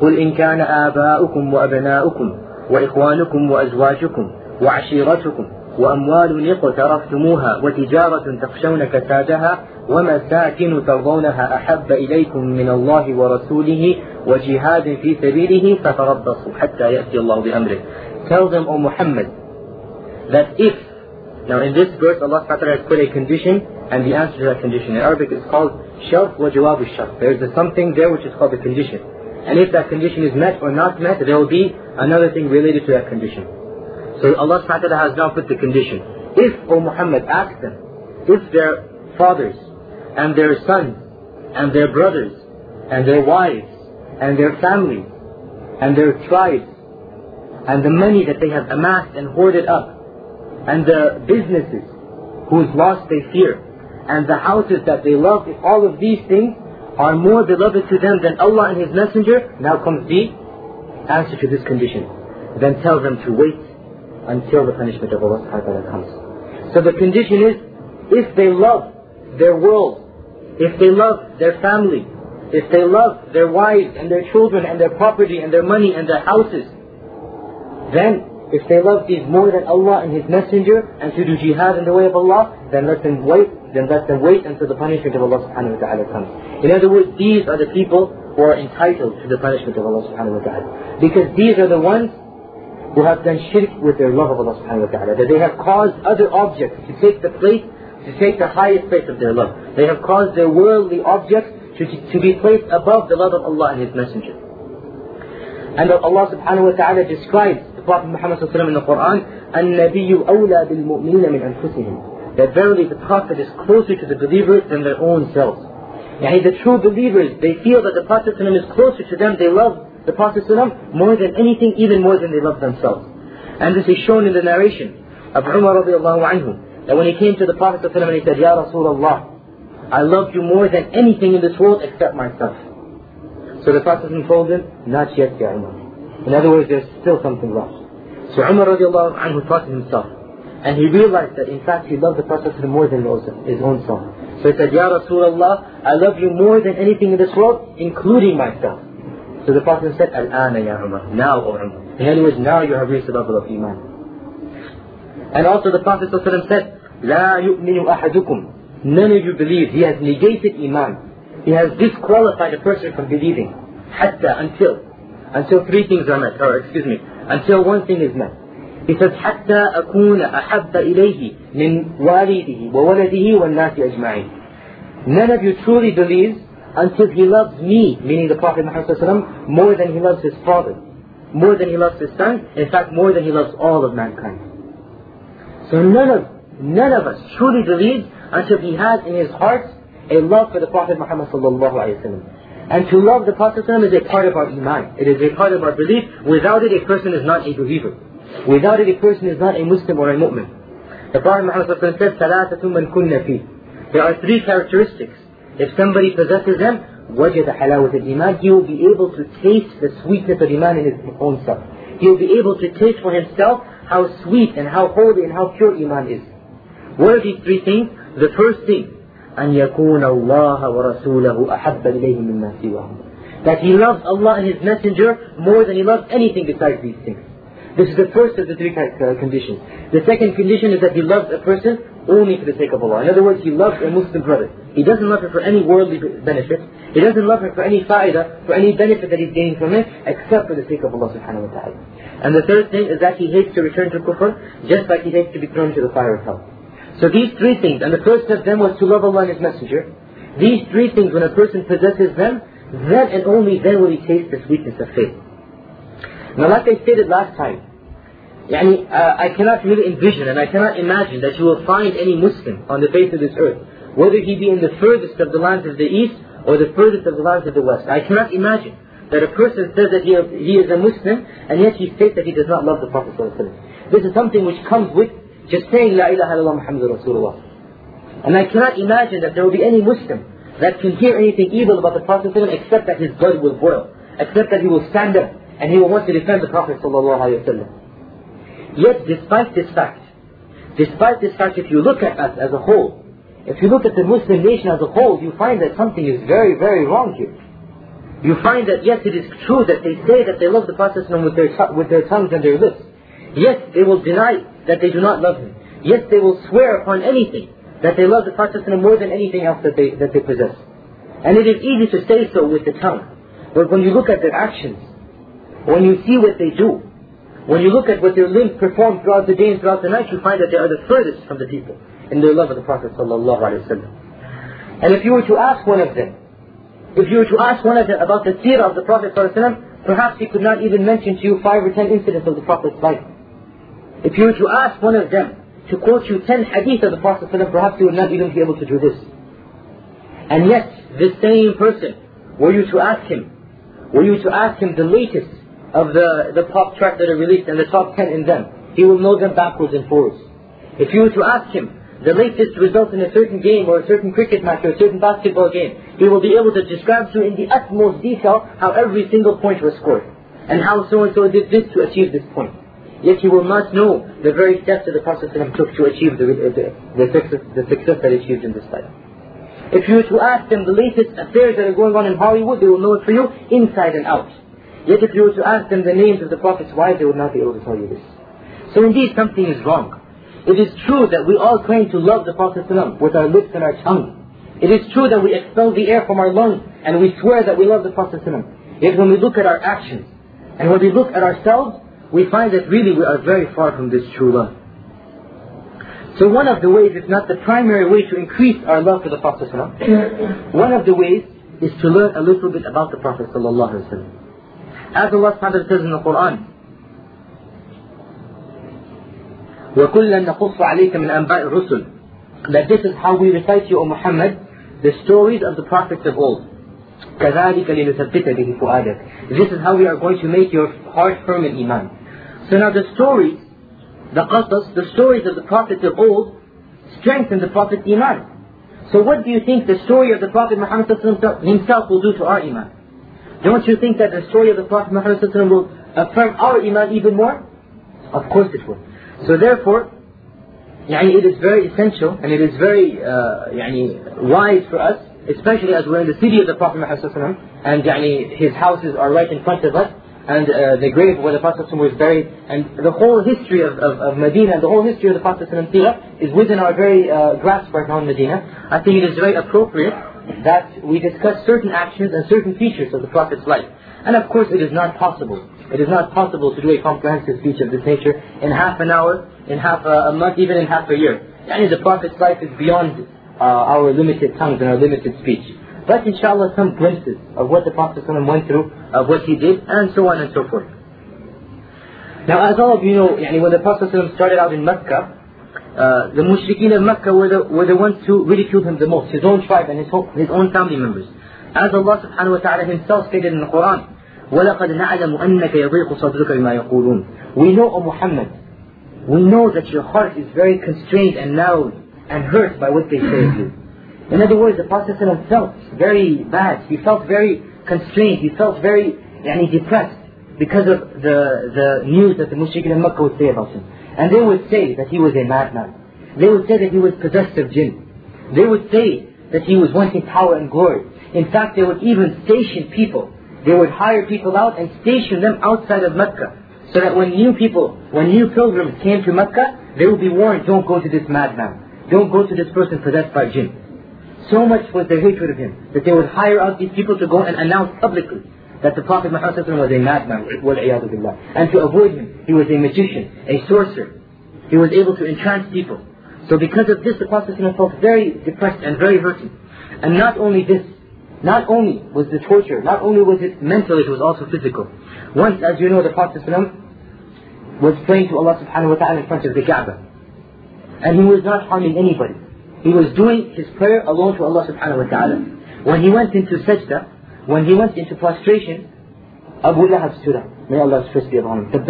قل إن كان آباؤكم وأبناؤكم وإخوانكم وأزواجكم وعشيرتكم وأموال اقترفتموها وتجارة تخشون كسادها ومساكن ترضونها أحب إليكم من الله ورسوله وجهاد في سبيله فتربصوا حتى يأتي الله بأمره Tell them, O Muhammad, that if, now in this verse Allah has put a condition and the answer to that condition. In Arabic it's called shart wa jawab shart. There is something there which is called the condition. And if that condition is met or not met, there will be another thing related to that condition. So Allah subhanahu wa has now put the condition. If, O Muhammad, ask them, if their fathers and their sons and their brothers and their wives and their families and their tribes and the money that they have amassed and hoarded up and the businesses whose loss they fear and the houses that they love, if all of these things are more beloved to them than Allah and His Messenger, now comes the answer to this condition. Then tell them to wait until the punishment of Allah subhanahu comes. So the condition is, if they love their world, if they love their family, if they love their wives and their children and their property and their money and their houses, then if they love these more than Allah and His Messenger and to do jihad in the way of Allah, then let them wait, then let them wait until the punishment of Allah subhanahu wa ta'ala comes. In other words, these are the people who are entitled to the punishment of Allah subhanahu wa ta'ala. Because these are the ones who have done shirk with their love of Allah subhanahu wa ta'ala. That they have caused other objects to take the place, to take the highest place of their love. They have caused their worldly objects to, to be placed above the love of Allah and His Messenger. And Allah subhanahu wa ta'ala describes Prophet Muhammad in the Quran, النَّبِيُّ أَوْلَى بِالْمُؤْمِنِينَ مِنْ أَنفُسِهِمْ That verily the Prophet is closer to the believers than their own selves. Yani the true believers, they feel that the Prophet is closer to them, they love the Prophet more than anything, even more than they love themselves. And this is shown in the narration of Umar radiallahu anhu, that when he came to the Prophet and he said, Ya Rasulullah, I love you more than anything in this world except myself. So the Prophet told him, not yet, Ya Umar. In other words, there's still something wrong. So Umar radiallahu anhu thought to himself, and he realized that in fact he loved the Prophet more than his own self. So he said, Ya Rasulullah, I love you more than anything in this world, including myself. So the Prophet said, Al-ana ya Umar, now O Umar. In other words, now you have reached the level of Iman. And also the Prophet said, La yu'minu ahadukum. None of you believe. He has negated Iman. He has disqualified a person from believing. Hatta, until Until three things are met. Or excuse me, until one thing is met. He says, حتى أكون أحب إليه من والده وولده والناس أجمعين. None of you truly believes until he loves me, meaning the Prophet Muhammad more than he loves his father, more than he loves his son, in fact more than he loves all of mankind. So none of, none of us truly believes until he has in his heart a love for the Prophet Muhammad And to love the Prophet is a part of our iman. It is a part of our belief. Without it, a person is not a believer. Without it, a person is not a Muslim or a mu'min. The Prophet Muhammad said, ثَلَاثَةٌ مَنْ كُنَّ فِيهِ There are three characteristics if somebody possesses them, وجد حلاوة الإيمان, he will be able to taste the sweetness of Iman in his own self. He will be able to taste for himself how sweet and how holy and how pure Iman is. What are these three things? The first thing, أن يكون الله ورسوله أحب إليه مما سواهم. That he loves Allah and His Messenger more than he loves anything besides these things. This is the first of the three uh, conditions. The second condition is that he loves a person only for the sake of Allah. In other words, he loves a Muslim brother. He doesn't love her for any worldly benefit. He doesn't love her for any fa'idah, for any benefit that he's gaining from it, except for the sake of Allah subhanahu wa ta'ala. And the third thing is that he hates to return to kufr, just like he hates to be thrown to the fire of hell. So these three things, and the first of them was to love Allah and His Messenger. These three things, when a person possesses them, then and only then will he taste the sweetness of faith. Now like I stated last time, yani, uh, I cannot really envision and I cannot imagine that you will find any Muslim on the face of this earth, whether he be in the furthest of the lands of the east or the furthest of the lands of the west. I cannot imagine that a person says that he, he is a Muslim and yet he states that he does not love the Prophet ﷺ. This is something which comes with just saying La ilaha illallah Muhammadur Rasulullah. And I cannot imagine that there will be any Muslim that can hear anything evil about the Prophet except that his blood will boil, except that he will stand up and he will want to defend the Prophet Yet despite this fact, despite this fact, if you look at us as a whole, if you look at the Muslim nation as a whole, you find that something is very, very wrong here. You find that yes, it is true that they say that they love the Prophet with their, with their tongues and their lips. Yes, they will deny that they do not love him. Yes, they will swear upon anything that they love the Prophet more than anything else that they, that they possess. And it is easy to say so with the tongue. But when you look at their actions, when you see what they do, when you look at what their limbs perform throughout the day and throughout the night, you find that they are the furthest from the people in their love of the Prophet ﷺ. And if you were to ask one of them, if you were to ask one of them about the seerah of the Prophet ﷺ, perhaps he could not even mention to you five or ten incidents of the Prophet's life. If you were to ask one of them to quote you ten hadith of the Prophet perhaps you would not even be able to do this. And yet, this same person, were you to ask him, were you to ask him the latest of the, the pop chart that are released and the top 10 in them. He will know them backwards and forwards. If you were to ask him the latest result in a certain game or a certain cricket match or a certain basketball game, he will be able to describe to you in the utmost detail how every single point was scored and how so and so did this to achieve this point. Yet he will not know the very steps that the Prophet took to achieve the, uh, the, the, success, the success that he achieved in this life. If you were to ask them the latest affairs that are going on in Hollywood, they will know it for you inside and out. Yet if you were to ask them the names of the Prophet's wives, they would not be able to tell you this. So indeed something is wrong. It is true that we all claim to love the Prophet with our lips and our tongue. It is true that we expel the air from our lungs and we swear that we love the Prophet Yet when we look at our actions and when we look at ourselves, we find that really we are very far from this true love. So one of the ways, if not the primary way to increase our love for the Prophet one of the ways is to learn a little bit about the Prophet ﷺ. As Allah subhanahu says in the Quran, وَكُلًّا نَقُصُّ عَلَيْكَ مِنْ أَنْبَاءِ الرُّسُلِ That this is how we recite to you, O Muhammad, the stories of the prophets of old. كَذَلِكَ لِنُثَبِّتَ بِهِ فُؤَادَكَ This is how we are going to make your heart firm in Iman. So now the stories, the qasas, the stories of the prophets of old, strengthen the Prophet's Iman. So what do you think the story of the Prophet Muhammad himself will do to our Iman? Don't you think that the story of the Prophet Muhammad will affirm our iman even more? Of course it will. So therefore, يعني, it is very essential and it is very uh, يعني, wise for us, especially as we're in the city of the Prophet Muhammad and his houses are right in front of us, and uh, the grave where the Prophet was buried, and the whole history of, of, of Medina and the whole history of the Prophet Sira is within our very uh, grasp right now in Medina. I think it is very appropriate that we discuss certain actions and certain features of the Prophet's life. And of course, it is not possible. It is not possible to do a comprehensive speech of this nature in half an hour, in half a, a month, even in half a year. And the Prophet's life is beyond uh, our limited tongues and our limited speech. But inshallah some glimpses of what the Prophet went through, of what he did, and so on and so forth. Now as all of you know, when the Prophet started out in Mecca, uh, the mushrikeen of Mecca were the, were the ones who ridiculed him the most, his own tribe and his, his own family members. As Allah subhanahu wa ta'ala himself stated in the Quran, وَلَقَدْ نَعْلَمُ أَنَّكَ يَضِيقُ صَدْرُكَ بِمَا يَقُولُونَ We know, O Muhammad, we know that your heart is very constrained and narrowed and hurt by what they say of you. In other words, the Prophet felt very bad. He felt very constrained. He felt very yani, depressed because of the, the news that the mushrikeen of Mecca would say about him. And they would say that he was a madman. They would say that he was possessed of jinn. They would say that he was wanting power and glory. In fact, they would even station people. They would hire people out and station them outside of Mecca. So that when new people, when new pilgrims came to Mecca, they would be warned, don't go to this madman. Don't go to this person possessed by jinn. So much was their hatred of him, that they would hire out these people to go and announce publicly that the Prophet Muhammad was a madman. And to avoid him, he was a magician, a sorcerer. He was able to entrance people. So because of this, the Prophet felt very depressed and very hurting. And not only this, not only was the torture, not only was it mental, it was also physical. Once, as you know, the Prophet was praying to Allah subhanahu wa ta'ala in front of the Kaaba. And he was not harming anybody. He was doing his prayer alone to Allah subhanahu wa ta'ala. When he went into sajda, when he went into prostration, Abu Lahab stood up. May Allah's first be upon him.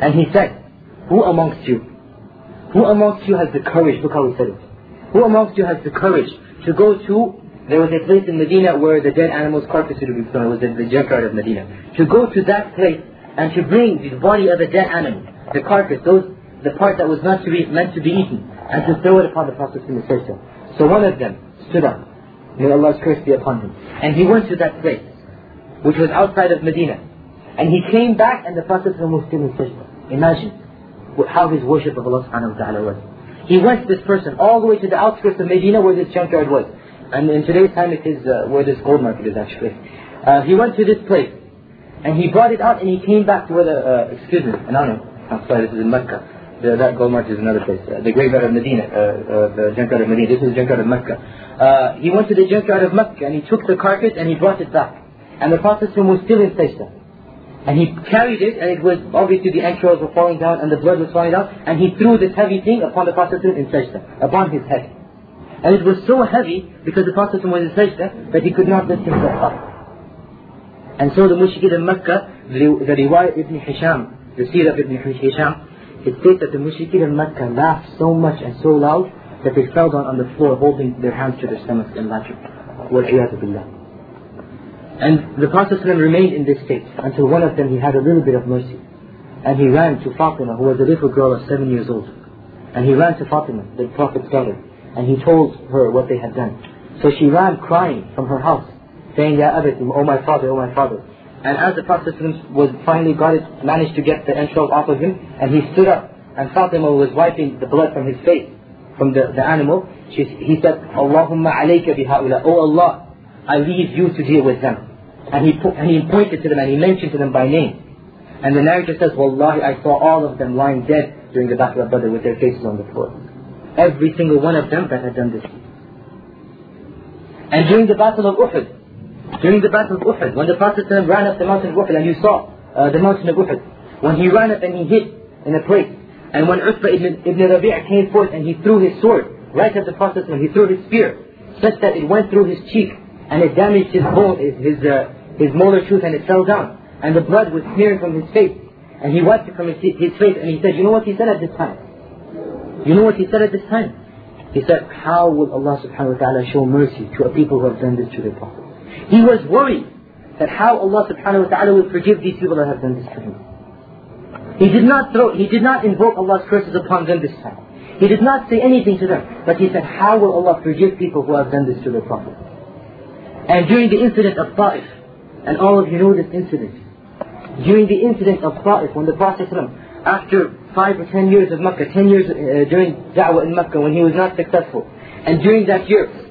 And he said, Who amongst you? Who amongst you has the courage? Look how he said it. Who amongst you has the courage to go to there was a place in Medina where the dead animal's carcasses would be thrown. It was in the junkyard of Medina. To go to that place and to bring the body of a dead animal, the carcass, those the part that was not to be, meant to be eaten, and to throw it upon the Prophet So one of them stood up, may Allah's curse be upon him, and he went to that place, which was outside of Medina. And he came back and the Prophet was still in sajda. Imagine how his worship of Allah subhanahu wa ta'ala was. He went this person all the way to the outskirts of Medina where this junkyard was. And in today's time it is uh, where this gold market is actually. Uh, he went to this place. And he brought it out and he came back to where the, uh, excuse me, no, no, I'm sorry, this is in Mecca. The, that gold market is another place. Uh, the graveyard of Medina, uh, uh, the junkyard of Medina. This is the junkyard of Mecca. Uh, he went to the junkyard of Mecca and he took the carcass and he brought it back. And the Prophet was still in sajda. And he carried it, and it was obviously the entrails were falling down, and the blood was falling down, and he threw this heavy thing upon the Prophet in sajda, upon his head. And it was so heavy, because the Prophet was in sajda, that he could not lift himself up. And so the mushrikeen in Mecca, the, the riwayat Ibn Hisham, the seerah of Ibn Hisham, it states that the mushrikeen and Mecca laughed so much and so loud that they fell down on the floor holding their hands to their stomachs in laughter. And the Prophet remained in this state until one of them he had a little bit of mercy. And he ran to Fatima, who was a little girl of seven years old. And he ran to Fatima, the Prophet's daughter, and he told her what they had done. So she ran crying from her house, saying, Ya Abati, O my father, O my father. And as the Prophet was finally got it, managed to get the entrails off of him, and he stood up, and Fatima was wiping the blood from his face, from the, the animal, she, he said, Allahumma alayka bihaula, Oh Allah, I leave you to deal with them. And he, and he pointed to them and he mentioned to them by name. And the narrator says, Wallahi, I saw all of them lying dead during the Battle of Badr with their faces on the floor. Every single one of them that had done this. And during the Battle of Uhud, during the Battle of Uhud, when the Prophet ran up the mountain of Uhud and you saw uh, the mountain of Uhud, when he ran up and he hit in a place, and when Utbah ibn, ibn Rabi' came forth and he threw his sword right at the Prophet, he threw his spear, such that it went through his cheek and it damaged his bone, his, his uh, his molar tooth and it fell down. And the blood was smearing from his face. And he wiped it from his, his face and he said, you know what he said at this time? You know what he said at this time? He said, how will Allah subhanahu wa ta'ala show mercy to a people who have done this to their Prophet? He was worried that how Allah subhanahu wa ta'ala will forgive these people that have done this to him. He did not throw, he did not invoke Allah's curses upon them this time. He did not say anything to them, but he said, how will Allah forgive people who have done this to their Prophet? And during the incident of Ta'if, and all of you know this incident. During the incident of Ta'if, when the Prophet after five or ten years of Makkah, ten years uh, during da'wah in Makkah, when he was not successful, and during that year,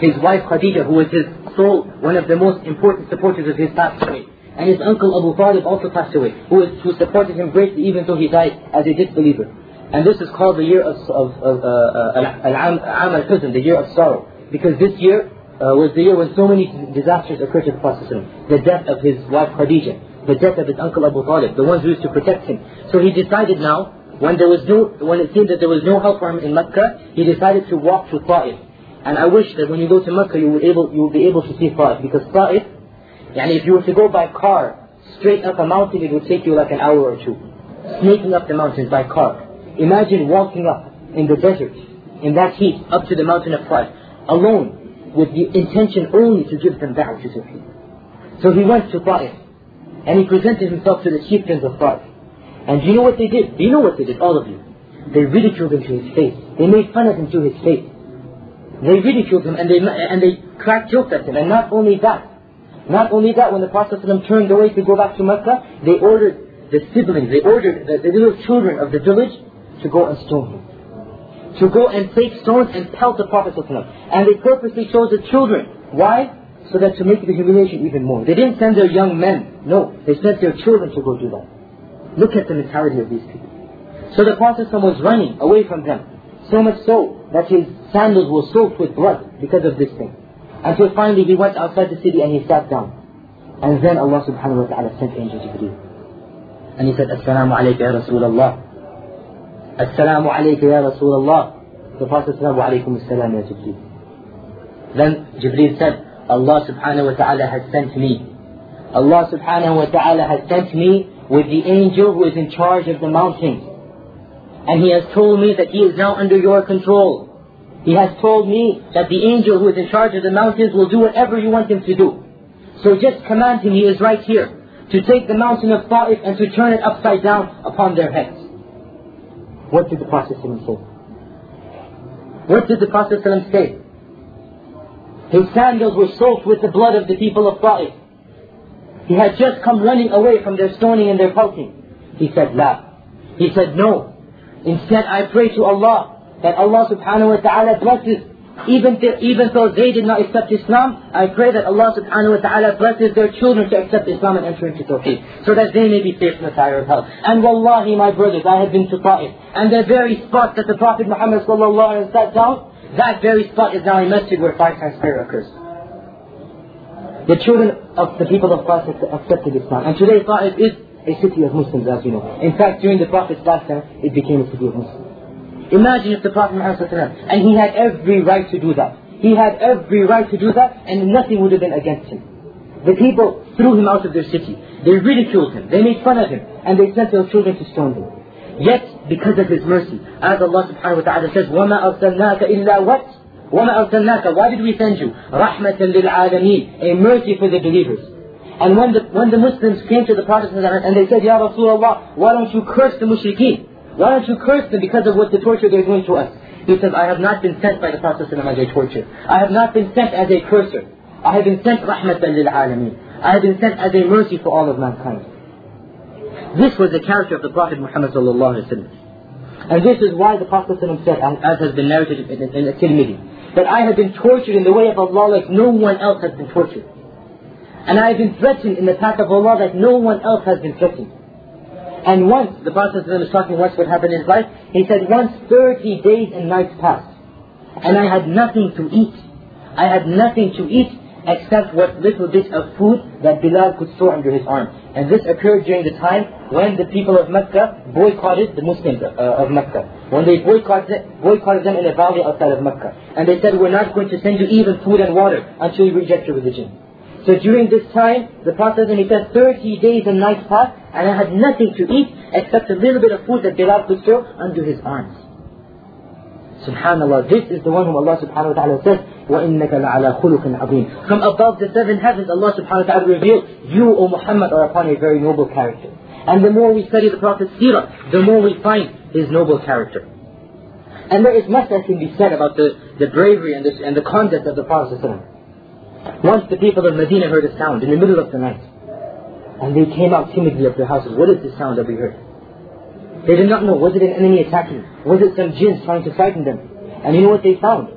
his wife Khadija, who was his sole, one of the most important supporters of his, passed away. And his uncle Abu Talib also passed away, who, who supported him greatly even though he died as a disbeliever. And this is called the year of, of, of uh, Al-Am the year of sorrow. Because this year, uh, was the year when so many disasters occurred to the Prophet The death of his wife Khadija, the death of his uncle Abu Talib, the ones who used to protect him. So he decided now, when there was no, when it seemed that there was no help for him in Mecca, he decided to walk to Ta'if. And I wish that when you go to Mecca, you will, able, you will be able to see Ta'if, because Ta'if, yani if you were to go by car, straight up a mountain, it would take you like an hour or two. Snaking up the mountains by car. Imagine walking up in the desert, in that heat, up to the mountain of Ta'if, alone, with the intention only to give them da'wah to Tawheed. So he went to Ta'if, and he presented himself to the chieftains of Ta'if. And do you know what they did? Do you know what they did, all of you? They ridiculed him to his face. They made fun of him to his face. They ridiculed him and they, and they cracked jokes at him. And not only that, not only that, when the Prophet ﷺ turned away to go back to Mecca, they ordered the siblings, they ordered the, the little children of the village to go and stone him. To go and take stones and pelt the Prophet ﷺ. And they purposely chose the children. Why? So that to make the humiliation even more. They didn't send their young men. No, they sent their children to go do that. Look at the mentality of these people. So the Prophet ﷺ was running away from them. So much so that his sandals were soaked with blood because of this thing. Until finally he went outside the city and he sat down. And then Allah subhanahu wa ta'ala sent Angel Jibreel. And he said, Assalamu alayka ya Rasulullah. Assalamu alayka ya Rasulullah. The Prophet said, alaykum assalam ya Jibreel. Then Jibreel said, Allah subhanahu wa ta'ala has sent me. Allah subhanahu wa ta'ala has sent me with the angel who is in charge of the mountains. And he has told me that he is now under your control. He has told me that the angel who is in charge of the mountains will do whatever you want him to do. So just command him, he is right here, to take the mountain of Ta'if and to turn it upside down upon their heads. What did the Prophet say? What did the Prophet say? His sandals were soaked with the blood of the people of Ta'if. He had just come running away from their stoning and their pelting. He said, La. He said, no. Instead, I pray to Allah that Allah subhanahu wa ta'ala blesses even, th- even though they did not accept Islam, I pray that Allah subhanahu wa ta'ala blesses their children to accept Islam and enter into Tawheed, so that they may be safe from the fire of hell. And wallahi, my brothers, I have been to Ta'if, and the very spot that the Prophet Muhammad sallallahu alayhi wa sat down, that very spot is now a masjid where five times prayer occurs. The children of the people of Ta'if accepted Islam. And today Ta'if is a city of Muslims, as you know. In fact, during the Prophet's lifetime, it became a city of Muslims. Imagine if the Prophet Muhammad and he had every right to do that. He had every right to do that, and nothing would have been against him. The people threw him out of their city. They ridiculed him. They made fun of him. And they sent their children to stone him. Yet, because of His mercy, as Allah subhanahu wa ta'ala says, وَمَا أَرْسَلْنَاكَ إِلَّا what? وَمَا أَرْسَلْنَاكَ Why did we send you? رَحْمَةً لِلْعَالَمِينَ A mercy for the believers. And when the, when the Muslims came to the Prophet and they said, Ya Rasulullah, why don't you curse the mushrikeen? Why don't you curse them because of what the torture they're doing to us? He says, I have not been sent by the Prophet as a torture. I have not been sent as a curser. I have been sent rahmatan lil alameen. I have been sent as a mercy for all of mankind. This was the character of the Prophet Muhammad. And this is why the Prophet said, as has been narrated in, in, in the Tirmidhi, that I have been tortured in the way of Allah like no one else has been tortured. And I have been threatened in the path of Allah that no one else has been threatened. And once, the Prophet was talking once what happened in his life, he said, once 30 days and nights passed, and I had nothing to eat. I had nothing to eat except what little bit of food that Bilal could store under his arm. And this occurred during the time when the people of Mecca boycotted the Muslims uh, of Mecca. When they boycotted, boycotted them in a valley outside of Mecca. And they said, we're not going to send you even food and water until you reject your religion. So during this time, the Prophet he said 30 days and nights passed, and I had nothing to eat except a little bit of food that Bilal could throw under his arms. Subhanallah, this is the one whom Allah subhanahu wa ta'ala says, وَإِنَّكَ لَعَلَى خُلُقٍ عَظِيمٍ From above the seven heavens, Allah subhanahu wa ta'ala revealed, you, O Muhammad, are upon a very noble character. And the more we study the Prophet's seerah, the more we find his noble character. And there is much that can be said about the, the bravery and, this, and the conduct of the Prophet once the people of Medina heard a sound in the middle of the night. And they came out timidly of their houses. What is this sound that we heard? They did not know. Was it an enemy attacking? Was it some jinns trying to frighten them? And you know what they found?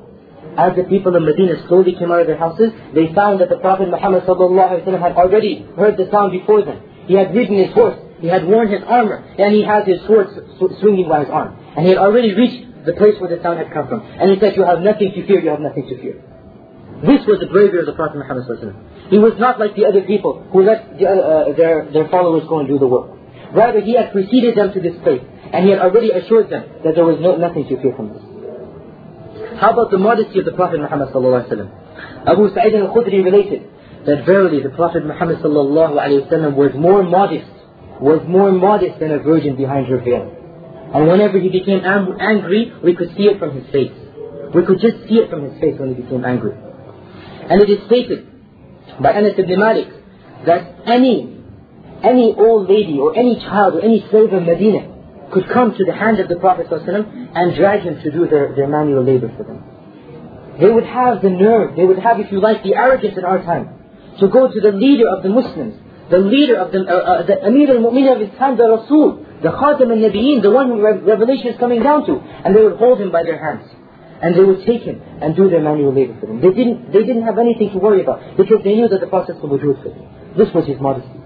As the people of Medina slowly came out of their houses, they found that the Prophet Muhammad had already heard the sound before them. He had ridden his horse, he had worn his armor, and he had his sword swinging by his arm. And he had already reached the place where the sound had come from. And he said, you have nothing to fear, you have nothing to fear. This was the bravery of the Prophet Muhammad He was not like the other people who let the, uh, their, their followers go and do the work. Rather, he had preceded them to this place, and he had already assured them that there was no, nothing to fear from this. How about the modesty of the Prophet Muhammad Abu Sa'id al-Khudri related that verily the Prophet Muhammad was more modest, was more modest than a virgin behind her veil. And whenever he became angry, we could see it from his face. We could just see it from his face when he became angry. And it is stated by Anas ibn Malik that any, any old lady or any child or any slave in Medina could come to the hand of the Prophet ﷺ and drag him to do their, their manual labor for them. They would have the nerve, they would have, if you like, the arrogance in our time to go to the leader of the Muslims, the leader of the, uh, uh, the Amir al-Mu'min of his time, the Rasul, the Khatam al-Nabiyeen, the one who revelation is coming down to, and they would hold him by their hands. And they would take him and do their manual labor for them. They didn't, they didn't have anything to worry about because they knew that the Prophet would do it for them. This was his modesty.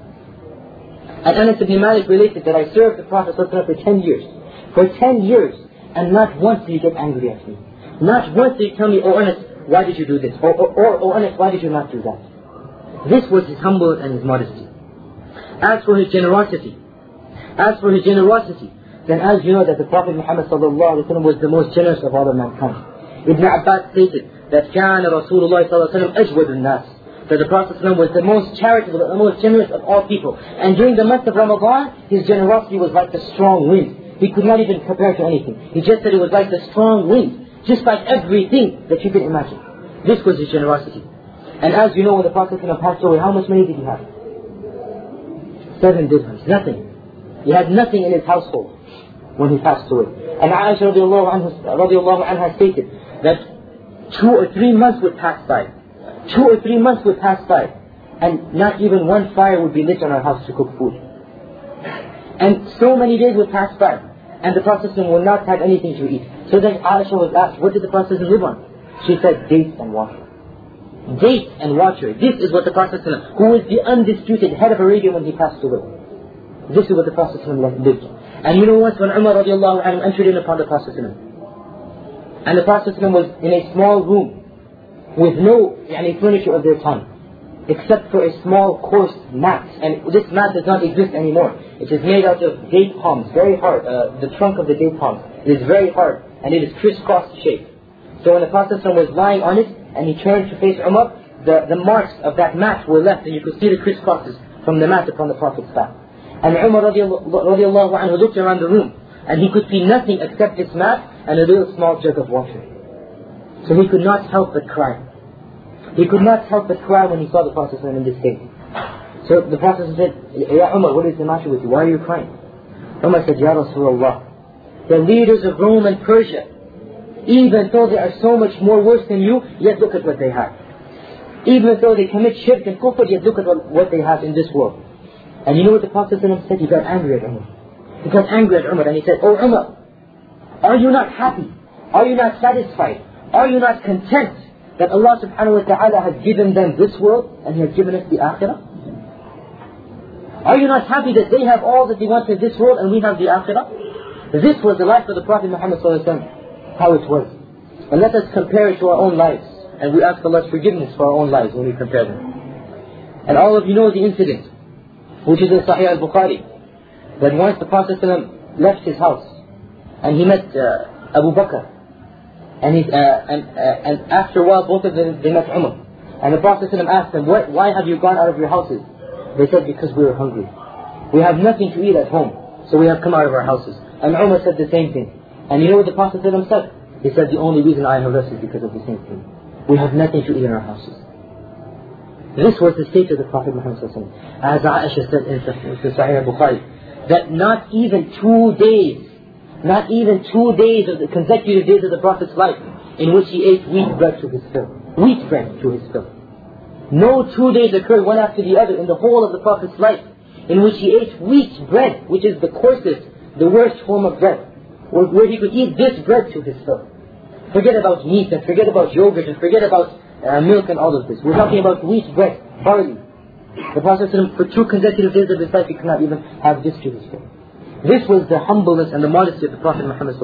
And Anas ibn Malik related that I served the Prophet for 10 years. For 10 years, and not once did he get angry at me. Not once did he tell me, oh Anas, why did you do this? Or, or, or oh Anas, why did you not do that? This was his humbleness and his modesty. As for his generosity, as for his generosity, then as you know that the Prophet Muhammad was the most generous of all of mankind. Ibn Abbas stated that كان رسول الله صلى الله عليه وسلم أجود الناس that the Prophet ﷺ was the most charitable, the most generous of all people. And during the month of Ramadan, his generosity was like the strong wind. He could not even compare to anything. He just said it was like the strong wind, just like everything that you can imagine. This was his generosity. And as you know, when the Prophet ﷺ passed away, how much money did he have? Seven dirhams, nothing. He had nothing in his household when he passed away. And Aisha radiallahu anha, radiallahu stated that two or three months would pass by Two or three months would pass by, and not even one fire would be lit in our house to cook food. And so many days would pass by, and the Prophet would not have anything to eat. So then Aisha was asked, what did the Prophet live on? She said, dates and water. Dates and water. This is what the Prophet who was the undisputed head of Arabia when he passed away. This is what the Prophet lived. And you know what? When Umar radiallahu anhu entered in upon the Prophet and the Prophet was in a small room with no yani, furniture of their time, except for a small coarse mat. And this mat does not exist anymore. It is made out of date palms, very hard. Uh, the trunk of the date palm It is very hard, and it is crisscross shaped. So when the Prophet was lying on it, and he turned to face Umar, the, the marks of that mat were left, and you could see the crisscrosses from the mat upon the Prophet's back. And Umar radiallahu anhu looked around the room, and he could see nothing except this mat and a little small jug of water. So he could not help but cry. He could not help but cry when he saw the Prophet in this state. So the Prophet said, Ya Umar, what is the matter with you? Why are you crying? Umar said, Ya Rasulullah, the leaders of Rome and Persia, even though they are so much more worse than you, yet look at what they have. Even though they commit shirk and kufr, yet look at what they have in this world. And you know what the Prophet said? He got angry at Umar. He got angry at Umar and he said, Oh Umar, are you not happy? Are you not satisfied? Are you not content that Allah subhanahu wa ta'ala has given them this world and He has given us the akhirah? Are you not happy that they have all that they want in this world and we have the akhirah? This was the life of the Prophet Muhammad how it was. And let us compare it to our own lives. And we ask Allah's forgiveness for our own lives when we compare them. And all of you know the incident, which is in Sahih al-Bukhari, that once the Prophet ﷺ left his house and he met uh, Abu Bakr and, he, uh, and, uh, and after a while, both of them, they met Umar. And the Prophet ﷺ asked them, why have you gone out of your houses? They said, because we were hungry. We have nothing to eat at home, so we have come out of our houses. And Umar said the same thing. And you know what the Prophet ﷺ said? He said, the only reason I have left is because of the same thing. We have nothing to eat in our houses. This was the state of the Prophet Muhammad As Aisha said in Sahih al-Bukhari, that not even two days not even two days of the consecutive days of the Prophet's life in which he ate wheat bread to his fill. Wheat bread to his fill. No two days occurred one after the other in the whole of the Prophet's life in which he ate wheat bread, which is the coarsest, the worst form of bread, where, where he could eat this bread to his fill. Forget about meat and forget about yogurt and forget about uh, milk and all of this. We're talking about wheat bread, barley. The Prophet for two consecutive days of his life he could not even have this to his. This was the humbleness and the modesty of the Prophet Muhammad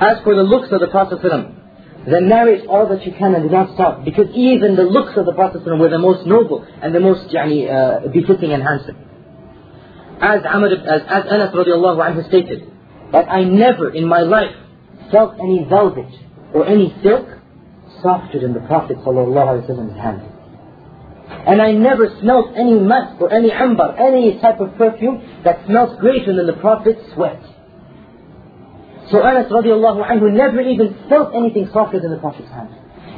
As for the looks of the Prophet then narrate all that you can and do not stop. Because even the looks of the Prophet were the most noble and the most uh, befitting and handsome. As, Amr, as, as Anas radiallahu anhu stated, that I never in my life felt any velvet or any silk softer than the Prophet ﷺ hand. And I never smelt any musk or any amber, any type of perfume that smells greater than the Prophet's sweat. So Anas radiallahu anhu never even felt anything softer than the Prophet's hand.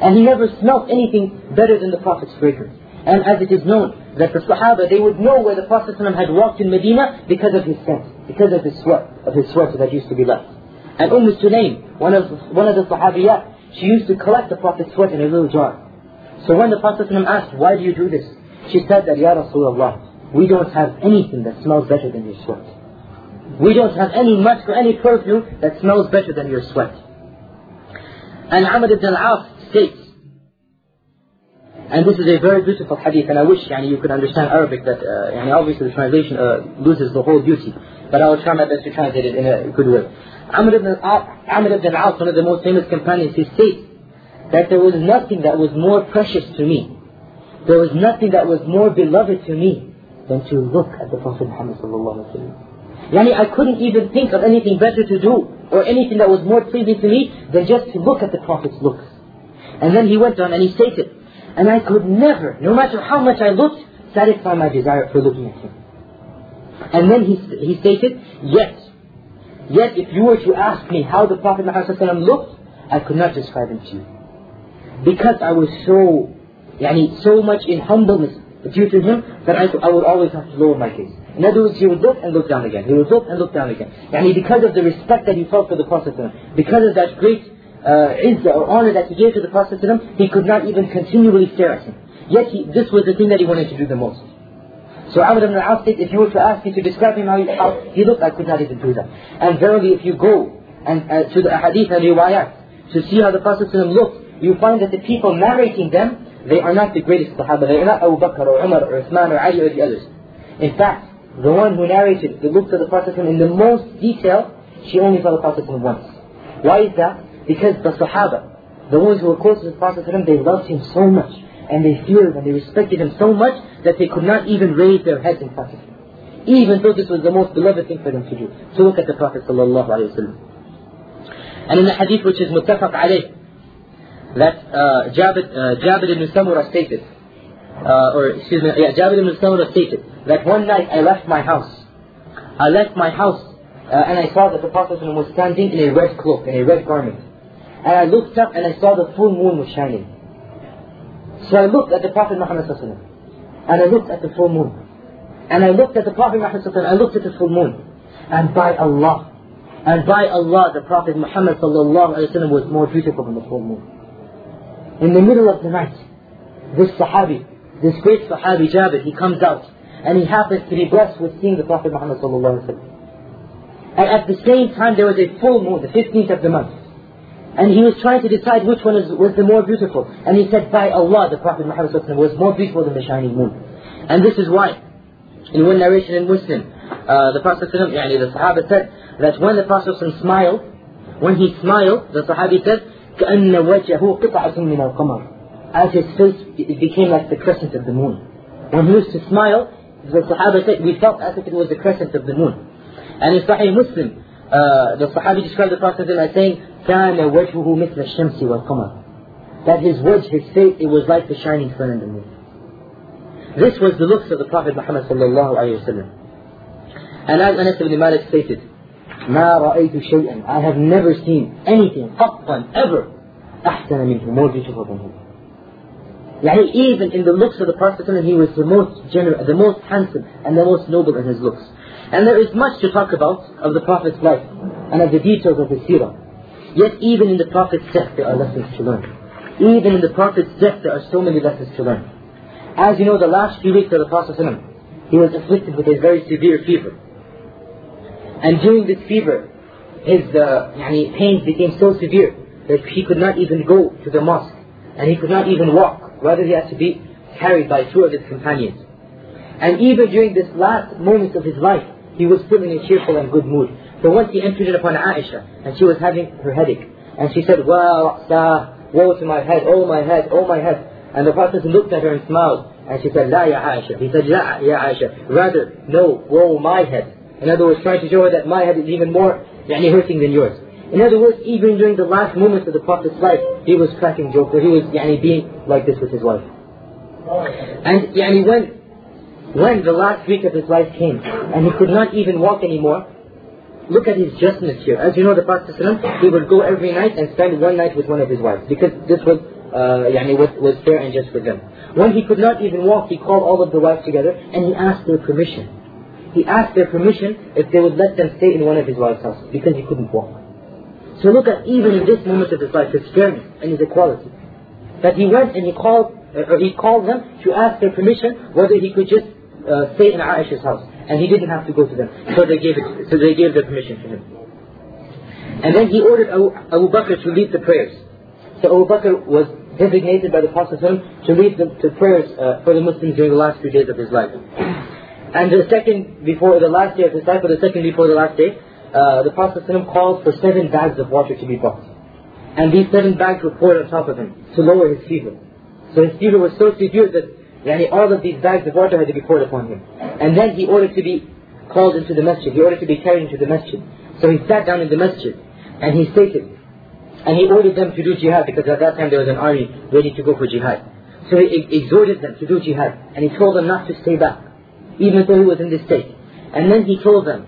And he never smelt anything better than the Prophet's fragrance. And as it is known that the Sahaba, they would know where the Prophet had walked in Medina because of his scent, because of his sweat, of his sweat that used to be left. And Umm Sulaim, one of, one of the Sahabiyat, she used to collect the Prophet's sweat in a little jar. So when the Prophet asked, why do you do this? She said that, Ya Rasulullah, we don't have anything that smells better than your sweat. We don't have any musk or any perfume that smells better than your sweat. And Amr ibn al-As states, and this is a very beautiful hadith, and I wish yani, you could understand Arabic, that uh, yani, obviously the translation uh, loses the whole beauty. But I will try my best to translate it in a good way. Amr ibn, Amr ibn al-As, one of the most famous companions, he states that there was nothing that was more precious to me. There was nothing that was more beloved to me than to look at the Prophet Muhammad. Yani I couldn't even think of anything better to do or anything that was more pleasing to me than just to look at the Prophet's looks. And then he went on and he stated, and I could never, no matter how much I looked, satisfy my desire for looking at him. And then he, he stated, yet, yet if you were to ask me how the Prophet Muhammad looked, I could not describe him to you. Because I was so, yani, so much in humbleness due to him that I, I would always have to lower my gaze. In other words, he would look and look down again. He would look and look down again. Yani because of the respect that he felt for the Prophet because of that great uh, izzah or honor that he gave to the Prophet he could not even continually stare at him. Yet he, this was the thing that he wanted to do the most. So Amr ibn al-As said, if you were to ask me to describe him how he, he looked, I could not even do that. And verily, if you go and uh, to the hadith and riwayat to see how the Prophet looked, you find that the people narrating them, they are not the greatest Sahaba. They are not Abu Bakr or Umar or Uthman or Ali or the others. In fact, the one who narrated the looks of the Prophet in the most detail, she only saw the Prophet once. Why is that? Because the Sahaba, the ones who were close to the Prophet they loved him so much and they feared and they respected him so much that they could not even raise their heads in front of him. Even though this was the most beloved thing for them to do. To look at the Prophet sallallahu. And in the hadith which is muttafaq alayh, that uh, Jabir, uh, Jabir ibn Samura stated, uh, or excuse me, yeah, Jabir ibn Samura stated that one night I left my house. I left my house uh, and I saw that the Prophet was standing in a red cloak, in a red garment. And I looked up and I saw the full moon was shining. So I looked at the Prophet Muhammad and I looked at the full moon. And I looked at the Prophet Muhammad and I looked at the full moon. And by Allah, and by Allah, the Prophet Muhammad was more beautiful than the full moon. In the middle of the night, this Sahabi, this great Sahabi Jabir, he comes out and he happens to be blessed with seeing the Prophet Muhammad And at the same time there was a full moon, the 15th of the month. And he was trying to decide which one was, was the more beautiful. And he said, by Allah, the Prophet Muhammad was more beautiful than the shining moon. And this is why, in one narration in Muslim, uh, the Prophet yani the Sahaba said that when the Prophet smiled, when he smiled, the Sahabi said, كأن وجهه قطعة من القمر. As his face, it became like the crescent of the moon. When he used to smile, the Sahaba said, we felt as if it was the crescent of the moon. And in Sahih Muslim, uh, the Sahabi described the Prophet as saying, كان وجهه مثل الشمس والقمر. That his wajh, his face, it was like the shining sun and the moon. This was the looks of the Prophet Muhammad sallallahu alayhi wa sallam. And as Anas ibn Malik stated, ما رأيت شيئا I have never seen anything قطا ever أحسن منه more beautiful than him يعني even in the looks of the Prophet he was the most generous, the most handsome and the most noble in his looks and there is much to talk about of the Prophet's life and of the details of his seerah yet even in the Prophet's death there are lessons to learn even in the Prophet's death there are so many lessons to learn as you know the last few weeks of the Prophet he was afflicted with a very severe fever and during this fever, his uh, yani, pains became so severe that he could not even go to the mosque. And he could not even walk. Rather, he had to be carried by two of his companions. And even during this last moments of his life, he was still in a cheerful and good mood. So once he entered upon Aisha, and she was having her headache. And she said, Well, woe to my head, oh my head, oh my head. And the Prophet looked at her and smiled. And she said, La ya Aisha. He said, La ya Aisha. Rather, no, woe my head. In other words, trying to show her that my head is even more yani, hurting than yours. In other words, even during the last moments of the Prophet's life, he was cracking jokes, or he was yani, being like this with his wife. And yani, when, when the last week of his life came, and he could not even walk anymore, look at his justness here. As you know, the Prophet he would go every night and spend one night with one of his wives, because this was, uh, yani, was, was fair and just for them. When he could not even walk, he called all of the wives together, and he asked their permission he asked their permission if they would let them stay in one of his wives' houses because he couldn't walk. So look at even in this moment of his life, his fairness and his equality. That he went and he called, uh, or he called them to ask their permission whether he could just uh, stay in Aisha's house. And he didn't have to go to them. So they gave, it, so they gave their permission to him. And then he ordered Abu, Abu Bakr to lead the prayers. So Abu Bakr was designated by the Prophet to lead the, the prayers uh, for the Muslims during the last few days of his life. And the second before the last day of his life, or the second before the last day, uh, the Prophet called for seven bags of water to be brought. And these seven bags were poured on top of him to lower his fever. So his fever was so severe that yani, all of these bags of water had to be poured upon him. And then he ordered to be called into the masjid. He ordered to be carried into the masjid. So he sat down in the masjid and he stated, and he ordered them to do jihad because at that time there was an army ready to go for jihad. So he exhorted them to do jihad and he told them not to stay back, even though he was in this state. And then he told them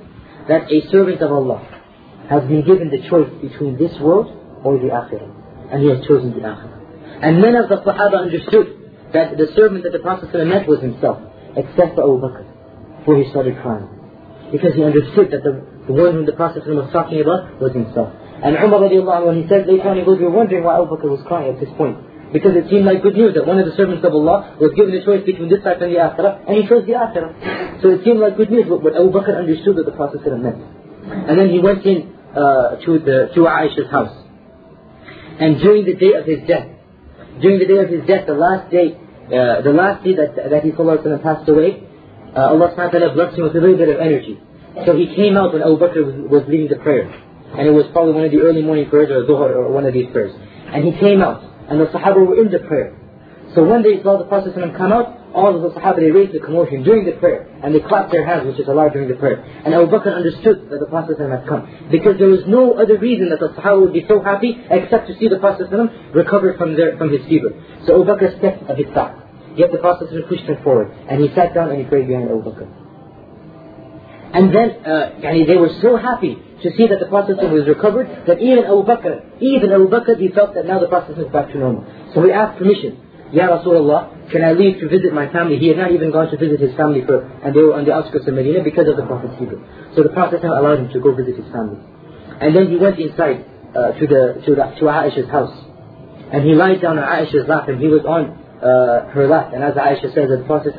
that a servant of Allah has been given the choice between this world or the akhirah. And he has chosen the akhirah. And none of the Sahaba understood that the servant that the Prophet met was himself, except for Abu Bakr, for he started crying. Because he understood that the, the one whom the Prophet was talking about was himself. And Umar when he said later on, he goes, were wondering why Abu Bakr was crying at this point. Because it seemed like good news that one of the servants of Allah was given a choice between this life and the akhirah, and he chose the akhirah. So it seemed like good news, but, but Abu Bakr understood what the Prophet meant. And then he went in uh, to, the, to Aisha's house. And during the day of his death, during the day of his death, the last day, uh, the last day that, that he passed away, uh, Allah subhanahu blessed him with a little bit of energy. So he came out when Abu Bakr was, was leading the prayer. And it was probably one of the early morning prayers or Dhuhr or one of these prayers. And he came out and the Sahaba were in the prayer. So when they saw the Prophet come out, all of the Sahaba they raised the commotion during the prayer and they clapped their hands, which is allowed during the prayer. And Abu Bakr understood that the Prophet had come because there was no other reason that the Sahaba would be so happy except to see the Prophet recover from their from his fever. So Abu Bakr stepped a bit back. Yet the Prophet pushed him forward and he sat down and he prayed behind Abu Bakr. And then uh, they were so happy to see that the Prophet was recovered that even Abu Bakr, even Abu Bakr, he felt that now the Prophet is back to normal. So he asked permission. Ya Rasulullah, can I leave to visit my family? He had not even gone to visit his family for, and they were on the outskirts of Medina because of the Prophet's fever. So the Prophet allowed him to go visit his family. And then he went inside uh, to the to the, to Aisha's house, and he lied down on Aisha's lap, and he was on uh, her lap. And as Aisha says, the Prophet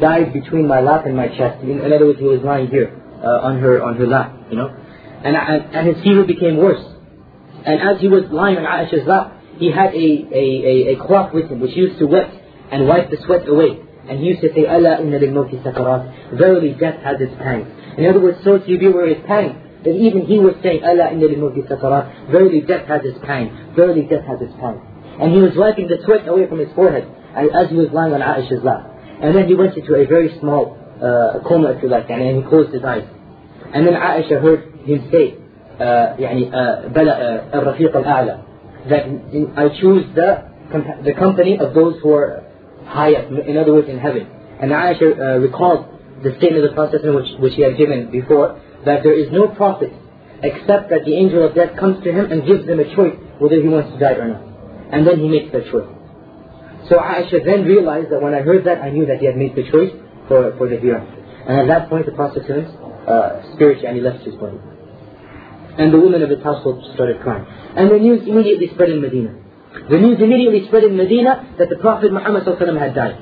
died between my lap and my chest. In, in other words, he was lying here uh, on her on her lap, you know. And, and, and his fever became worse. And as he was lying on Aisha's lap, he had a, a, a, a cloth with him which used to wet and wipe the sweat away. And he used to say, Allah inna lil mawti sakarat. Verily death has its pangs. In other words, so severe were his pangs that even he was saying, Allah inna lil mawti sakarat. Verily death has its pangs. Verily death has its pangs. And he was wiping the sweat away from his forehead as he was lying on Aisha's lap. And then he went into a very small uh, coma, if you like, and he closed his eyes. And then Aisha heard him say, uh, يعني, uh, بلى uh, الرفيق الأعلى, that I choose the, the company of those who are high up, in other words, in heaven. And Aisha uh, recalled the statement of the Prophet which, which he had given before, that there is no prophet except that the angel of death comes to him and gives him a choice whether he wants to die or not. And then he makes that choice. So Aisha then realized that when I heard that, I knew that he had made the choice for, for the hereafter. And at that point, the Prophet uh, spirit and he left his body. And the women of his household started crying. And the news immediately spread in Medina. The news immediately spread in Medina that the Prophet Muhammad had died.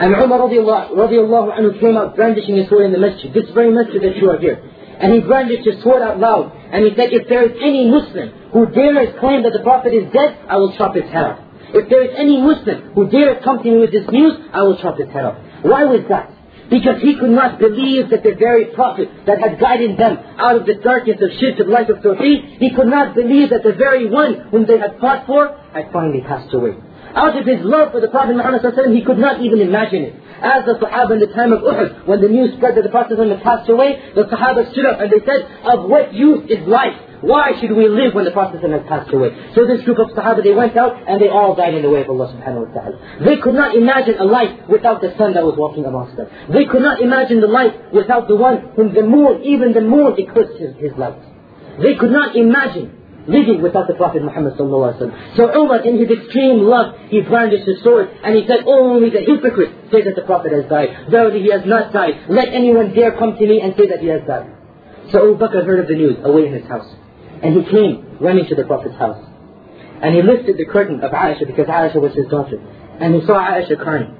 And Umar radiallahu, radiallahu anhu came out brandishing his sword in the masjid, this very masjid that you are here. And he brandished his sword out loud. And he said, if there is any Muslim who dares claim that the Prophet is dead, I will chop his head off. If there is any Muslim who dares come to me with this news, I will chop his head off. Why was that? Because he could not believe that the very Prophet that had guided them out of the darkness of shirk of life of tawheed, he could not believe that the very one whom they had fought for had finally passed away. Out of his love for the Prophet Muhammad he could not even imagine it. As the Sahaba in the time of Uhud, when the news spread that the Prophet had passed away, the Sahaba stood up and they said, of what use is life? Why should we live when the Prophet has passed away? So this group of Sahaba, they went out and they all died in the way of Allah subhanahu wa ta'ala. They could not imagine a life without the sun that was walking amongst them. They could not imagine the life without the one whom the moon, even the moon eclipsed his, his light. They could not imagine living without the Prophet Muhammad sallallahu. So Umar, in his extreme love, he brandished his sword and he said, only the hypocrite say that the Prophet has died. Verily he has not died. Let anyone dare come to me and say that he has died. So Abu Bakr heard of the news away in his house. And he came running to the Prophet's house. And he lifted the curtain of Aisha because Aisha was his daughter. And he saw Aisha crying.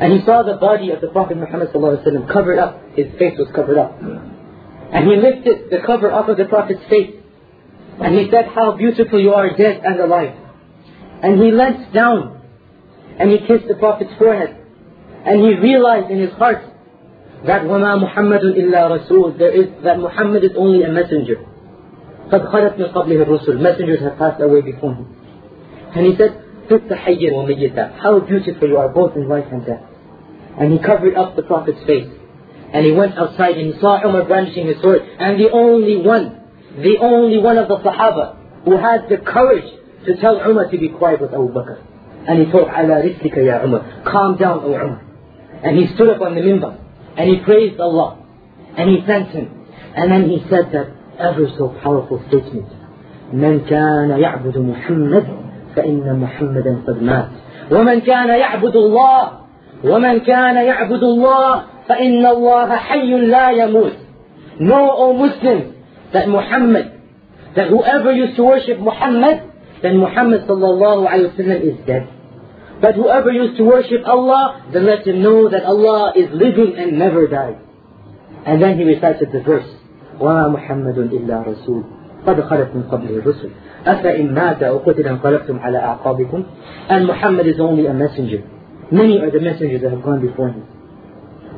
And he saw the body of the Prophet Muhammad covered up. His face was covered up. And he lifted the cover off of the Prophet's face. And he said, how beautiful you are dead and alive. And he leant down and he kissed the Prophet's forehead. And he realized in his heart that وَمَا مُحَمَّدٌ إِلَّا رَسُولٌ there is, that Muhammad is only a messenger. قَدْ خَلَتْ مِنْ قَبْلِهِ الرُّسُلُ Messengers have passed away before him. And he said, فِتَّ حَيًّا وَمَيِّتًا How beautiful you are both in life and death. And he covered up the Prophet's face. And he went outside and he saw Umar brandishing his sword. And the only one, the only one of the Sahaba who had the courage to tell Umar to be quiet was Abu Bakr. And he told, عَلَى رِسْلِكَ يَا Umar. Calm down, O Umar. And he stood up on the minbar. And he praised Allah. And he thanked him. And then he said that ever so powerful statement. من كان يعبد محمد فإن محمدا قد مات ومن كان يعبد الله ومن كان يعبد الله فإن الله حي لا يموت Know, O Muslims, that Muhammad, that whoever used to worship Muhammad, then Muhammad sallallahu alayhi wa is dead. But whoever used to worship Allah, then let him know that Allah is living and never died. And then he recited the verse, وَمَا مُحَمَّدٌ إِلَّا رَسُولٌ قد خلت من قبله الرسل أفإن مات أو قتل انقلبتم على أعقابكم And Muhammad is only a messenger. Many are the messengers that have gone before him.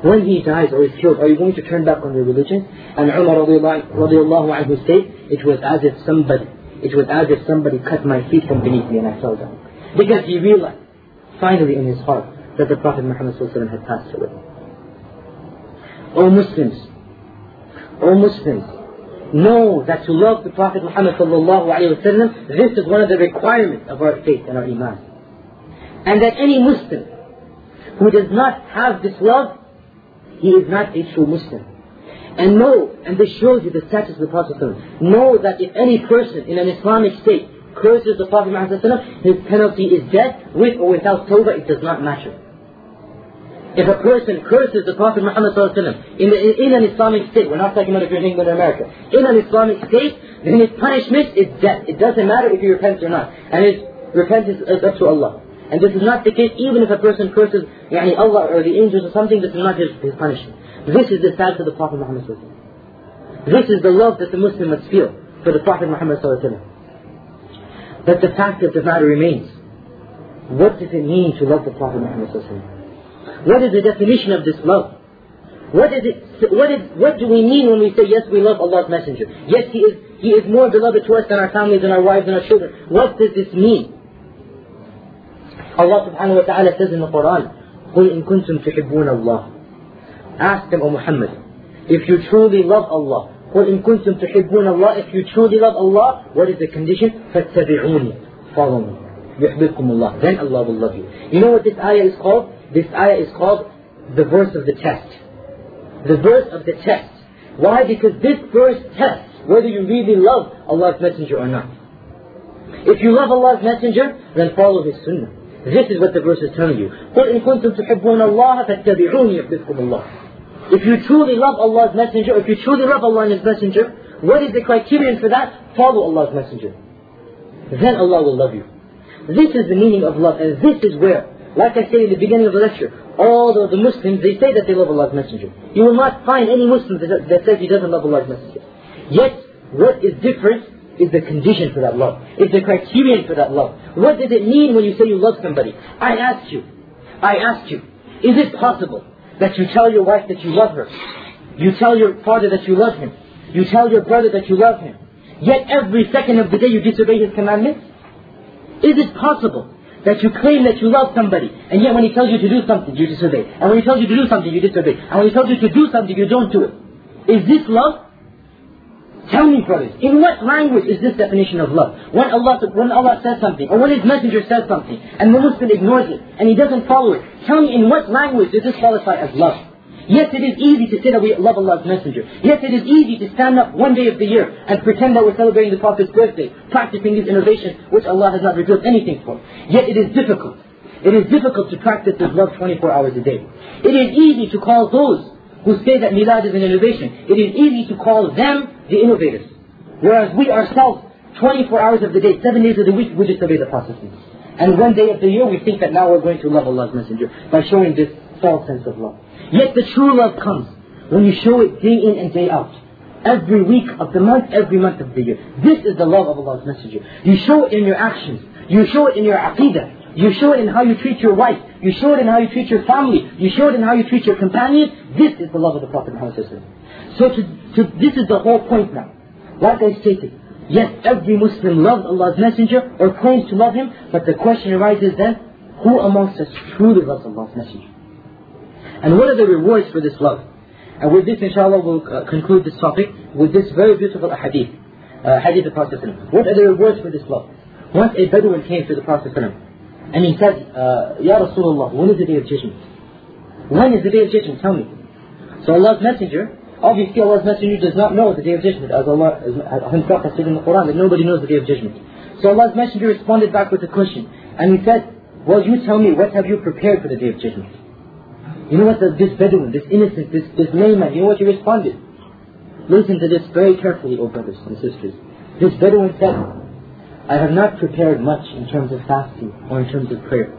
When he dies or is killed, are you going to turn back on your religion? And Umar radiallahu anhu said, it was as if somebody, it was as if somebody cut my feet from beneath me and I fell down. Because he realized, finally in his heart, that the Prophet Muhammad had passed away. O Muslims, O Muslims, know that to love the Prophet Muhammad sallallahu this is one of the requirements of our faith and our iman. And that any Muslim who does not have this love, he is not a true Muslim. And know, and this shows you the status of the Prophet know that if any person in an Islamic state curses the Prophet Muhammad his penalty is death, with or without tawbah, it does not matter. If a person curses the Prophet Muhammad in, in an Islamic state, we're not talking about if you're in England or America, in an Islamic state, then his punishment is death. It doesn't matter if he repents or not. And his repentance is up to Allah. And this is not the case even if a person curses yani Allah or the angels or something, this is not his, his punishment. This is the status of the Prophet Muhammad This is the love that the Muslim must feel for the Prophet Muhammad But the fact of the matter remains, what does it mean to love the Prophet Muhammad what is the definition of this love? What is it? What is? What do we mean when we say yes, we love Allah's Messenger? Yes, He is. He is more beloved to us than our families and our wives and our children. What does this mean? Allah Subhanahu wa Taala says in the Quran, "قُلْ إِن كُنتُمْ تُحِبُّونَ اللَّهِ Ask them, O Muhammad, if you truly love Allah. قُلْ إِن كُنتُمْ تُحِبُّونَ اللَّهِ If you truly love Allah, what is the condition? فَاتَّبِعُونِ Follow me. يُحْبِبْكُمُ اللَّهِ Then Allah will love you. You know what this ayah is called? This ayah is called the verse of the test. The verse of the test. Why? Because this verse tests whether you really love Allah's Messenger or not. If you love Allah's Messenger, then follow His Sunnah. This is what the verse is telling you. قُلْ إِن كُنتُمْ تُحِبُّونَ اللَّهَ فَاتَّبِعُونِ يَحْبِبْكُمُ اللَّهِ If you truly love Allah's Messenger, if you truly love Allah and His Messenger, what is the criterion for that? Follow Allah's Messenger. Then Allah will love you. This is the meaning of love, and this is where like I said in the beginning of the lecture, all of the Muslims, they say that they love Allah's Messenger. You will not find any Muslim that, that says he doesn't love Allah's Messenger. Yet, what is different is the condition for that love. is the criterion for that love. What does it mean when you say you love somebody? I ask you, I ask you, is it possible that you tell your wife that you love her? You tell your father that you love him. You tell your brother that you love him. Yet every second of the day you disobey his commandments? Is it possible that you claim that you love somebody, and yet when he tells you to do something, you disobey. And when he tells you to do something, you disobey. And when he tells you to do something, you don't do it. Is this love? Tell me, brothers, in what language is this definition of love? When Allah, when Allah says something, or when His Messenger says something, and the Muslim ignores it, and he doesn't follow it, tell me in what language does this qualify as love? Yes, it is easy to say that we love Allah's Messenger. Yes, it is easy to stand up one day of the year and pretend that we're celebrating the Prophet's birthday, practicing these innovations which Allah has not revealed anything for. Yet it is difficult. It is difficult to practice this love 24 hours a day. It is easy to call those who say that Milad is an innovation, it is easy to call them the innovators. Whereas we ourselves, 24 hours of the day, 7 days of the week, we just obey the Prophet. And one day of the year, we think that now we're going to love Allah's Messenger by showing this false sense of love. Yet the true love comes when you show it day in and day out. Every week of the month, every month of the year. This is the love of Allah's Messenger. You show it in your actions. You show it in your aqidah. You show it in how you treat your wife. You show it in how you treat your family. You show it in how you treat your companions. This is the love of the Prophet Muhammad So to, to, this is the whole point now. Like I stated, yes, every Muslim loves Allah's Messenger or claims to love Him, but the question arises then, who amongst us truly loves Allah's Messenger? And what are the rewards for this love? And with this, inshallah, we'll uh, conclude this topic with this very beautiful hadith. Uh, hadith of the Prophet What are the rewards for this love? Once a Bedouin came to the Prophet and he said, uh, Ya Rasulullah, when is the day of judgment? When is the day of judgment? Tell me. So Allah's messenger, obviously Allah's messenger does not know the day of judgment, as Allah as himself has said in the Quran that nobody knows the day of judgment. So Allah's messenger responded back with a question, and he said, Well, you tell me, what have you prepared for the day of judgment? You know what the, this Bedouin, this innocent, this, this layman, you know what he responded? Listen to this very carefully, O brothers and sisters. This Bedouin said, I have not prepared much in terms of fasting or in terms of prayer.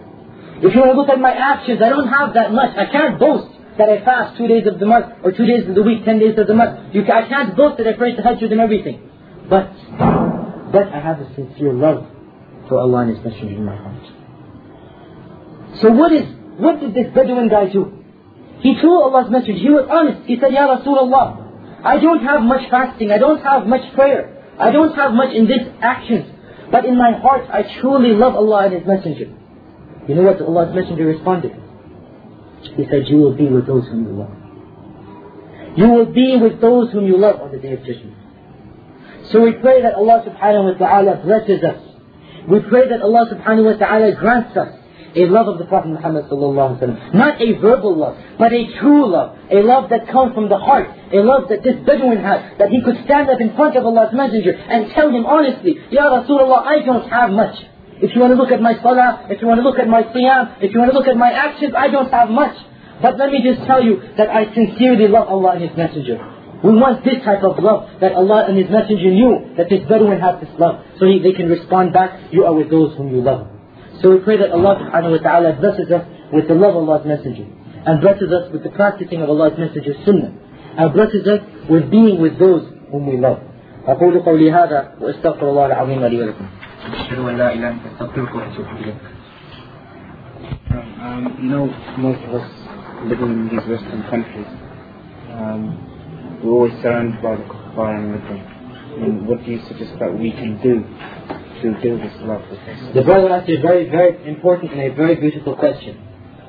If you want to look at my actions, I don't have that much. I can't boast that I fast two days of the month or two days of the week, ten days of the month. You, I can't boast that I pray tahajjud and everything. But, but I have a sincere love for Allah and His Messenger in my heart. So what is what did this Bedouin guy do? He told Allah's message. He was honest. He said, Ya Rasulullah, I don't have much fasting. I don't have much prayer. I don't have much in this actions. But in my heart, I truly love Allah and His Messenger. You know what Allah's Messenger responded? He said, you will be with those whom you love. You will be with those whom you love on the Day of Judgment. So we pray that Allah subhanahu wa ta'ala blesses us. We pray that Allah subhanahu wa ta'ala grants us a love of the Prophet Muhammad. Not a verbal love, but a true love. A love that comes from the heart. A love that this Bedouin had. That he could stand up in front of Allah's Messenger and tell him honestly, Ya Rasulullah, I don't have much. If you want to look at my salah, if you want to look at my siyam, if you want to look at my actions, I don't have much. But let me just tell you that I sincerely love Allah and His Messenger. We want this type of love that Allah and His Messenger knew that this Bedouin had this love. So he, they can respond back, you are with those whom you love. So we pray that Allah subhanahu wa ta'ala blesses us with the love of Allah's Messenger and blesses us with the practicing of Allah's Messenger's sunnah and blesses us with being with those whom we love. أقول قولي هذا وأستغفر الله العظيم لي ولكم. أشهد أن لا إله إلا أستغفرك وأتوب إليك. Um, you know, most of us living in these Western countries, um, we're always surrounded by the kuffar and everything. I mean, what do you suggest that we can do to this love? The brother asked a very, very important and a very beautiful question.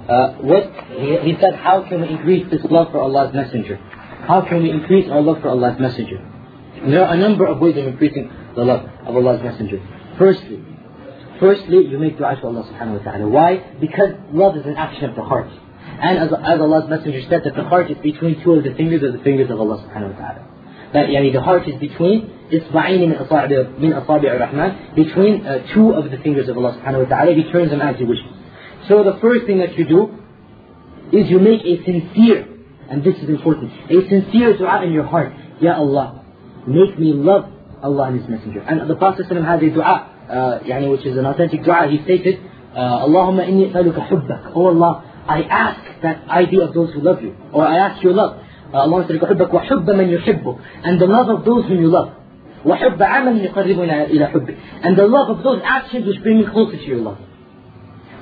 Uh, what he, he said, how can we increase this love for Allah's Messenger? How can we increase our love for Allah's Messenger? And there are a number of ways of increasing the love of Allah's Messenger. Firstly, firstly, you make dua to Allah subhanahu wa ta'ala. Why? Because love is an action of the heart. And as, as Allah's Messenger said that the heart is between two of the fingers of the fingers of Allah subhanahu wa ta'ala That yani, the heart is between إصبعين من أصابع من أصابع الرحمن between uh, two of the fingers of Allah subhanahu wa ta'ala. He turns them as He wishes. So the first thing that you do is you make a sincere, and this is important, a sincere dua in your heart. Ya Allah, make me love Allah and His Messenger. And the Prophet ﷺ has a dua, uh, يعني, which is an authentic dua. He stated, uh, Allahumma inni as'aluka hubbak. Oh Allah, I ask that I be of those who love you. Or I ask your love. Uh, Allah said, حُبَّكَ وَحُبَّ مَنْ يُحِبُّكَ And the love of those whom you love. وحب عمل يقربنا إلى حبك and the love of those actions which bring me closer to your love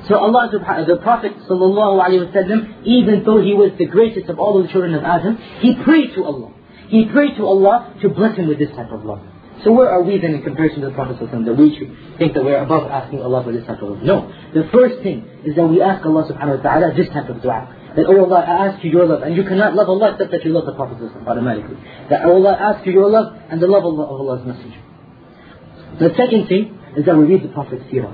so Allah the Prophet وسلم, even though he was the greatest of all the children of Adam he prayed to Allah he prayed to Allah to bless him with this type of love so where are we then in comparison to the Prophet ﷺ that we should think that we're above asking Allah for this type of love? No. The first thing is that we ask Allah subhanahu wa ta'ala this type of dua. That, oh Allah, I ask you your love. And you cannot love Allah except that you love the Prophet automatically. That, oh Allah, I ask you your love and the love of Allah's Messenger. The second thing is that we read the Prophet's seerah.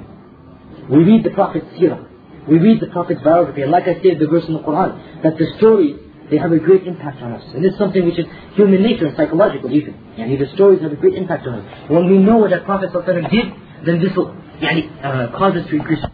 We read the Prophet's seerah. We read the Prophet's biography. And like I said, the verse in the Quran, that the stories they have a great impact on us. And it's something which is human nature and psychological even. Yani the stories have a great impact on us. When we know what that Prophet did, then this will yani, uh, cause us to increase